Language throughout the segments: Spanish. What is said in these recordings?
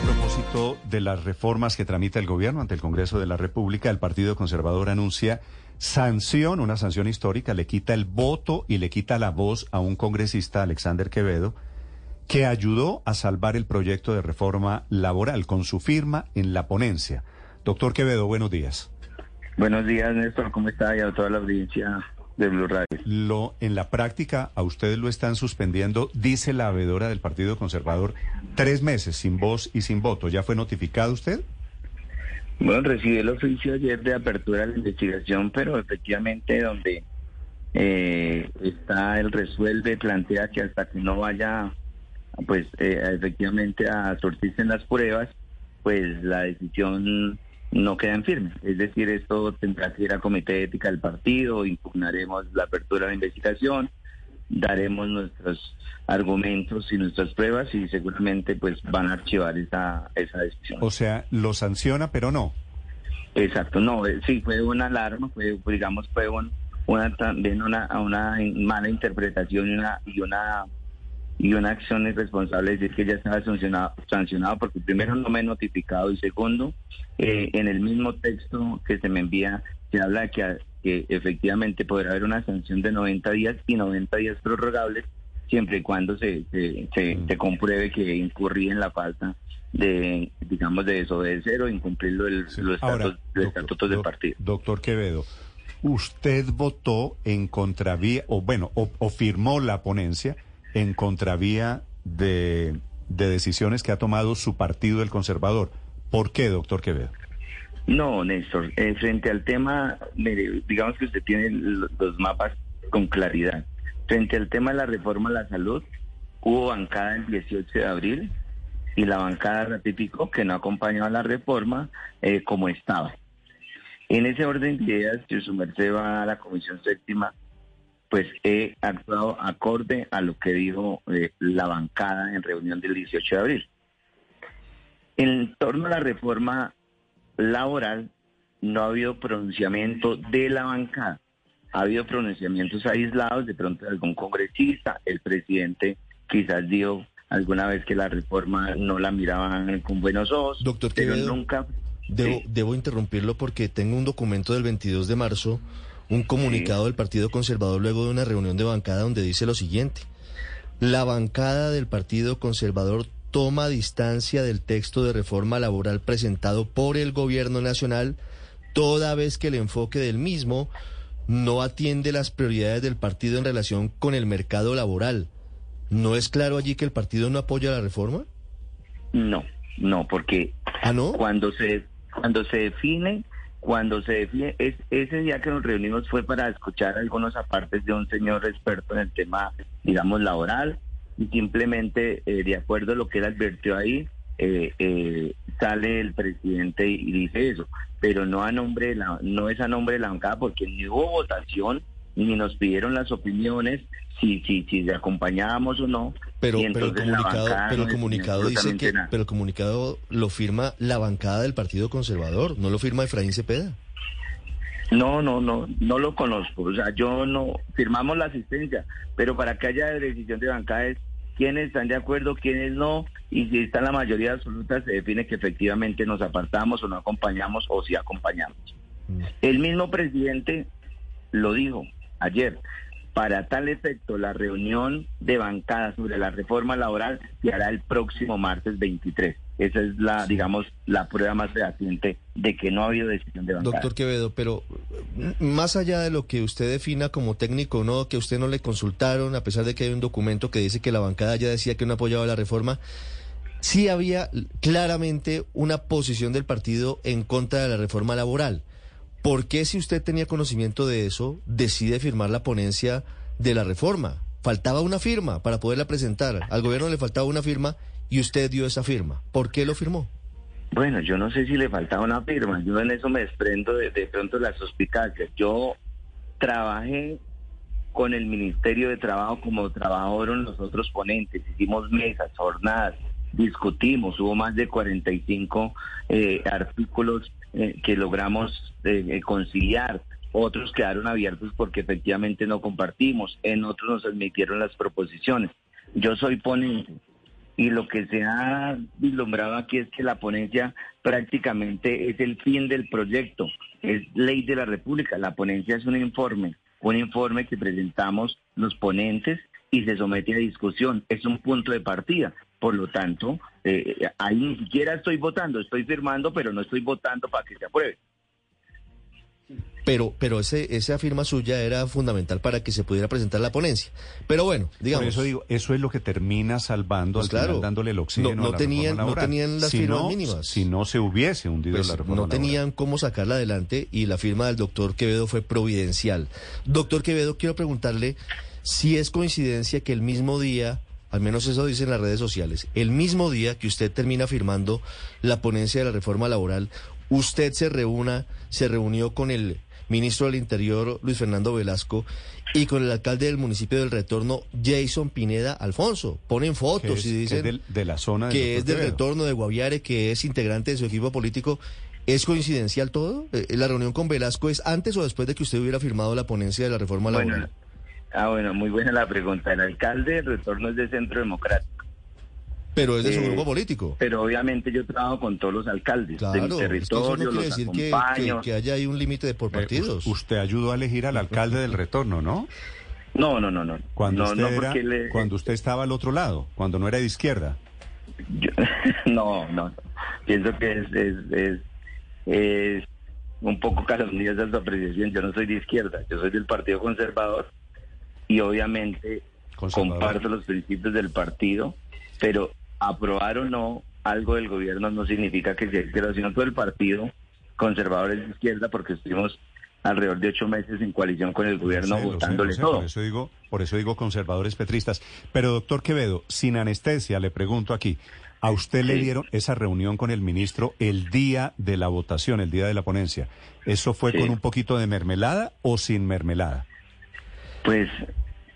A propósito de las reformas que tramita el gobierno ante el Congreso de la República, el Partido Conservador anuncia sanción, una sanción histórica, le quita el voto y le quita la voz a un congresista, Alexander Quevedo, que ayudó a salvar el proyecto de reforma laboral con su firma en la ponencia. Doctor Quevedo, buenos días. Buenos días, Néstor. ¿Cómo está? Y a toda la audiencia de Blue Radio. Lo, en la práctica, a ustedes lo están suspendiendo, dice la abedora del Partido Conservador, tres meses sin voz y sin voto. ¿Ya fue notificado usted? Bueno, recibí el oficio ayer de apertura de la investigación, pero efectivamente donde eh, está el resuelve, plantea que hasta que no vaya, pues eh, efectivamente a sortirse en las pruebas, pues la decisión no quedan firmes. Es decir, esto tendrá que ir a comité de ética del partido, impugnaremos la apertura de la investigación, daremos nuestros argumentos y nuestras pruebas y seguramente pues van a archivar esa, esa decisión. O sea, lo sanciona, pero no. Exacto, no, eh, sí, fue una alarma, fue, digamos, fue una también una, una mala interpretación y una, y una y una acción irresponsable es decir que ya estaba sancionado, sancionado porque primero no me he notificado y segundo, eh, en el mismo texto que se me envía se habla de que, que, efectivamente podrá haber una sanción de 90 días y 90 días prorrogables siempre y cuando se, se, compruebe que incurrí en la falta de, digamos, de desobedecer o incumplir los, estatutos, del partido. Doctor Quevedo, usted votó en contravía, o bueno, o firmó la ponencia en contravía de, decisiones que ha tomado su partido, el conservador. ¿Por qué, doctor Quevedo? No, Néstor, eh, frente al tema, digamos que usted tiene los mapas con claridad. Frente al tema de la reforma a la salud, hubo bancada el 18 de abril y la bancada ratificó que no acompañaba la reforma eh, como estaba. En ese orden de ideas, si su merced va a la Comisión Séptima, pues he actuado acorde a lo que dijo eh, la bancada en reunión del 18 de abril. En torno a la reforma laboral, no ha habido pronunciamiento de la bancada. Ha habido pronunciamientos aislados, de pronto de algún congresista, el presidente quizás dijo alguna vez que la reforma no la miraban con buenos ojos, Doctor pero nunca... Debo, debo interrumpirlo porque tengo un documento del 22 de marzo un comunicado del Partido Conservador luego de una reunión de bancada donde dice lo siguiente. La bancada del Partido Conservador toma distancia del texto de reforma laboral presentado por el Gobierno Nacional, toda vez que el enfoque del mismo no atiende las prioridades del partido en relación con el mercado laboral. ¿No es claro allí que el partido no apoya la reforma? No, no, porque ¿Ah, no? cuando se cuando se define cuando se define, es, ese día que nos reunimos fue para escuchar algunos apartes de un señor experto en el tema, digamos, laboral, y simplemente, eh, de acuerdo a lo que él advirtió ahí, eh, eh, sale el presidente y dice eso, pero no a nombre de la, no es a nombre de la bancada, porque ni hubo votación, ni nos pidieron las opiniones, si, si, si acompañábamos o no. Pero, pero el comunicado, pero el comunicado dice que, pero el comunicado lo firma la bancada del Partido Conservador, no lo firma Efraín Cepeda. No, no, no, no lo conozco. O sea, yo no firmamos la asistencia, pero para que haya decisión de bancada es quiénes están de acuerdo, quiénes no, y si está la mayoría absoluta se define que efectivamente nos apartamos o no acompañamos o si acompañamos. Mm. El mismo presidente lo dijo ayer. Para tal efecto, la reunión de bancada sobre la reforma laboral se hará el próximo martes 23. Esa es la, digamos, la prueba más fehaciente de que no ha habido decisión de bancada. Doctor Quevedo, pero mm, más allá de lo que usted defina como técnico, no, que usted no le consultaron, a pesar de que hay un documento que dice que la bancada ya decía que no apoyaba la reforma, sí había claramente una posición del partido en contra de la reforma laboral. ¿Por qué si usted tenía conocimiento de eso, decide firmar la ponencia de la reforma? Faltaba una firma para poderla presentar. Al gobierno le faltaba una firma y usted dio esa firma. ¿Por qué lo firmó? Bueno, yo no sé si le faltaba una firma. Yo en eso me desprendo de, de pronto las suspicacias. Yo trabajé con el Ministerio de Trabajo como trabajaron los otros ponentes. Hicimos mesas, jornadas, discutimos. Hubo más de 45 eh, artículos eh, que logramos eh, eh, conciliar. Otros quedaron abiertos porque efectivamente no compartimos. En otros nos admitieron las proposiciones. Yo soy ponente y lo que se ha vislumbrado aquí es que la ponencia prácticamente es el fin del proyecto, es ley de la República. La ponencia es un informe, un informe que presentamos los ponentes y se somete a discusión. Es un punto de partida. Por lo tanto, eh, ahí ni siquiera estoy votando, estoy firmando, pero no estoy votando para que se apruebe. Pero, pero ese, esa firma suya era fundamental para que se pudiera presentar la ponencia. Pero bueno, digamos. Por eso digo, eso es lo que termina salvando, pues al dándole el oxígeno no, a la tenían, no tenían las firmas mínimas. Si no se hubiese hundido pues la reforma No tenían cómo sacarla adelante y la firma del doctor Quevedo fue providencial. Doctor Quevedo, quiero preguntarle si es coincidencia que el mismo día al menos eso dicen las redes sociales, el mismo día que usted termina firmando la ponencia de la reforma laboral, usted se reúna, se reunió con el ministro del Interior, Luis Fernando Velasco, y con el alcalde del municipio del Retorno, Jason Pineda Alfonso. Ponen fotos y dicen de la zona que es del Retorno de Guaviare, que es integrante de su equipo político. ¿Es coincidencial todo? Eh, ¿La reunión con Velasco es antes o después de que usted hubiera firmado la ponencia de la reforma laboral? Ah, bueno, muy buena la pregunta. El alcalde del Retorno es de Centro Democrático. Pero es de su eh, grupo político. Pero obviamente yo trabajo con todos los alcaldes del territorio, los decir que, que, haya ahí un límite por eh, partidos. usted ayudó a elegir al alcalde del retorno, ¿no? No, no, no, no. Cuando, usted, cuando usted estaba al otro lado, cuando no era de izquierda. no, no. Pienso que es, es, es, un poco calumniosa su apreciación. Yo no soy de izquierda, yo soy del Partido Conservador y obviamente comparto los principios del partido, pero aprobar o no algo del gobierno no significa que sea izquierda, sino todo el partido conservador es de izquierda porque estuvimos alrededor de ocho meses en coalición con el gobierno votándole todo. Por eso digo, por eso digo conservadores petristas. Pero doctor Quevedo, sin anestesia, le pregunto aquí, ¿a usted le dieron esa reunión con el ministro el día de la votación, el día de la ponencia? ¿Eso fue con un poquito de mermelada o sin mermelada? Pues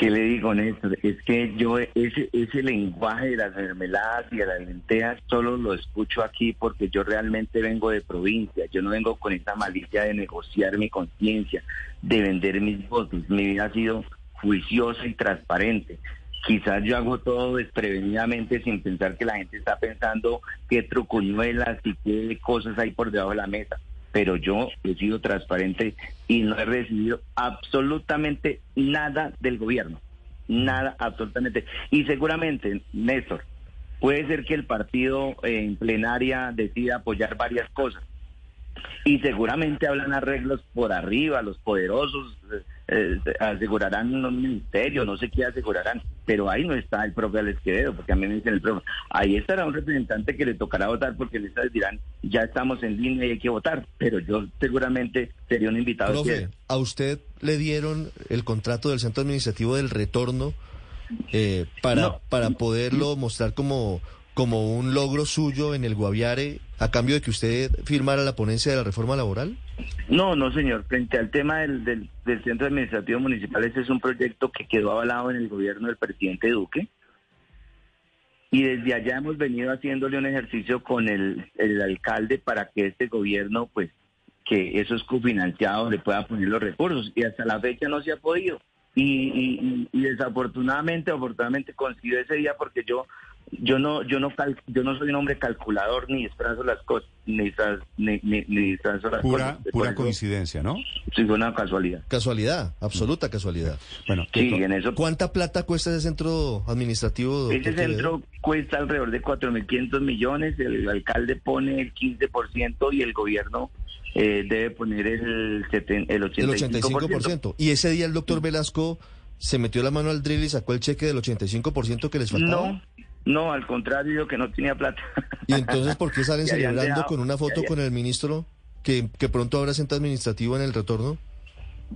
¿Qué le digo, Néstor? Es que yo ese, ese lenguaje de las mermeladas y de las lentejas solo lo escucho aquí porque yo realmente vengo de provincia. Yo no vengo con esa malicia de negociar mi conciencia, de vender mis votos. Mi vida ha sido juiciosa y transparente. Quizás yo hago todo desprevenidamente sin pensar que la gente está pensando qué trucuñuelas y qué cosas hay por debajo de la mesa pero yo he sido transparente y no he recibido absolutamente nada del gobierno. Nada, absolutamente. Y seguramente, Néstor, puede ser que el partido en plenaria decida apoyar varias cosas. Y seguramente hablan arreglos por arriba, los poderosos eh, asegurarán un ministerio, no sé qué asegurarán, pero ahí no está el propio Alex Quevedo, porque a mí me dicen el propio, ahí estará un representante que le tocará votar porque les dirán, ya estamos en línea y hay que votar, pero yo seguramente sería un invitado. ¿a usted le dieron el contrato del centro administrativo del retorno eh, para, para poderlo mostrar como como un logro suyo en el Guaviare a cambio de que usted firmara la ponencia de la reforma laboral? No, no, señor. Frente al tema del, del, Centro Administrativo Municipal, este es un proyecto que quedó avalado en el gobierno del presidente Duque. Y desde allá hemos venido haciéndole un ejercicio con el, el alcalde para que este gobierno, pues, que esos cofinanciados le pueda poner los recursos. Y hasta la fecha no se ha podido. Y, y, desafortunadamente, afortunadamente coincidió ese día porque yo yo no yo no yo no soy un hombre calculador ni disfrazo las cosas ni, ni, ni, las pura, pura coincidencia no sí fue una casualidad. Casualidad absoluta casualidad. Bueno sí, en eso cuánta plata cuesta ese centro administrativo ese centro cuesta alrededor de 4.500 millones el alcalde pone el 15% y el gobierno eh, debe poner el, el 85%. el 85%. y ese día el doctor Velasco se metió la mano al drill y sacó el cheque del 85% que les faltaba. No no, al contrario, que no tenía plata. ¿Y entonces por qué salen celebrando con una foto con el ministro que, que pronto habrá centro administrativo en el retorno?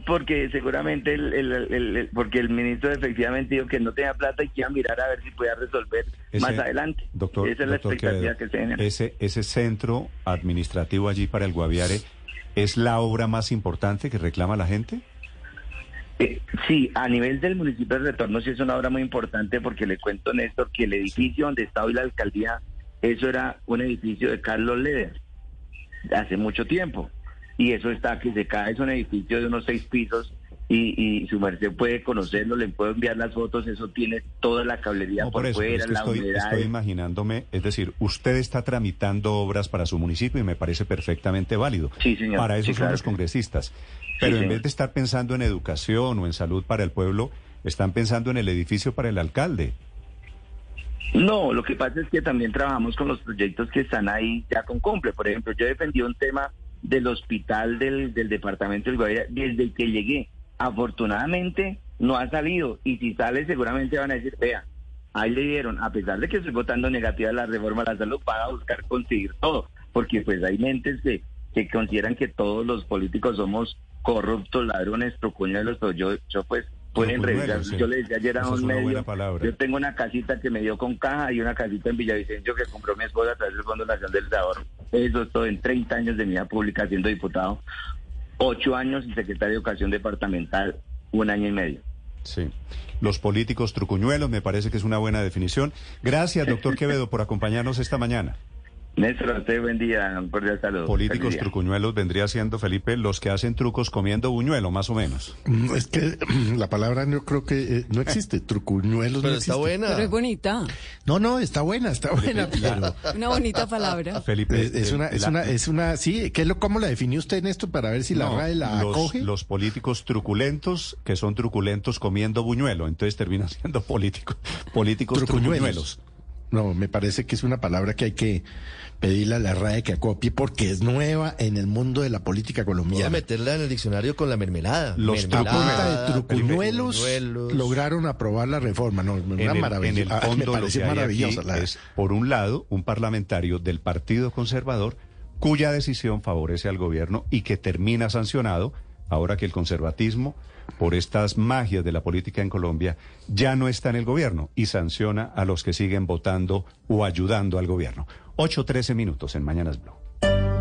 Porque seguramente el, porque el ministro efectivamente dijo que no tenía plata y que iba a mirar a ver si podía resolver más adelante. Doctor, Esa es la expectativa que se genera. Ese, ese centro administrativo allí para el Guaviare, ¿es la obra más importante que reclama la gente? Eh, sí, a nivel del municipio de Retorno sí es una obra muy importante porque le cuento, Néstor, que el edificio donde está hoy la alcaldía, eso era un edificio de Carlos Leder, hace mucho tiempo. Y eso está que se cae, es un edificio de unos seis pisos y, su merced puede conocerlo, le puedo enviar las fotos, eso tiene toda la cablería por, fuera, la estoy, Estoy imaginándome, es decir, usted está tramitando obras para su municipio y me parece perfectamente válido. Sí, señor. Para eso son los congresistas. Pero en vez de estar pensando en educación o en salud para el pueblo, están pensando en el edificio para el alcalde. No, lo que pasa es que también trabajamos con los proyectos que están ahí ya con cumple. Por ejemplo, yo defendí un tema del hospital del, del departamento del Guaira desde que llegué Afortunadamente no ha salido. Y si sale seguramente van a decir, vea, ahí le dieron, a pesar de que estoy votando negativa la reforma a la salud, para buscar conseguir todo, porque pues hay mentes que, que consideran que todos los políticos somos corruptos, ladrones, trocuñuelos, pero yo, yo pues pueden revisar. Yo le decía ayer a un medio, yo tengo una casita que me dio con caja y una casita en Villavicencio que compró mi esposa a través del Fondo Nacional del Ahorro. Eso es todo en 30 años de mi vida pública siendo diputado ocho años y secretario de Educación Departamental, un año y medio. Sí. Los políticos trucuñuelos, me parece que es una buena definición. Gracias, doctor Quevedo, por acompañarnos esta mañana. Néstor, usted buen día, un cordial saludo. Políticos trucuñuelos vendría siendo, Felipe, los que hacen trucos comiendo buñuelo, más o menos. Mm, es que la palabra yo creo que eh, no existe, trucuñuelos pero no está buena. Pero es bonita. No, no, está buena, está buena. Una bonita palabra. Felipe. Es, una, es, una, es una, sí, ¿qué lo, ¿cómo la definió usted en esto para ver si la RAE la los, acoge? Los políticos truculentos, que son truculentos comiendo buñuelo, entonces terminan siendo políticos, políticos trucuñuelos. No, me parece que es una palabra que hay que pedirle a la RAE que acopie porque es nueva en el mundo de la política colombiana. Voy a meterla en el diccionario con la mermelada. Los mermelada, de trucuñuelos lograron aprobar la reforma. No, una maravilla. En el fondo, me parece maravillosa. Es, por un lado, un parlamentario del Partido Conservador cuya decisión favorece al gobierno y que termina sancionado ahora que el conservatismo, por estas magias de la política en Colombia, ya no está en el gobierno y sanciona a los que siguen votando o ayudando al gobierno. 8.13 minutos en Mañanas Blue.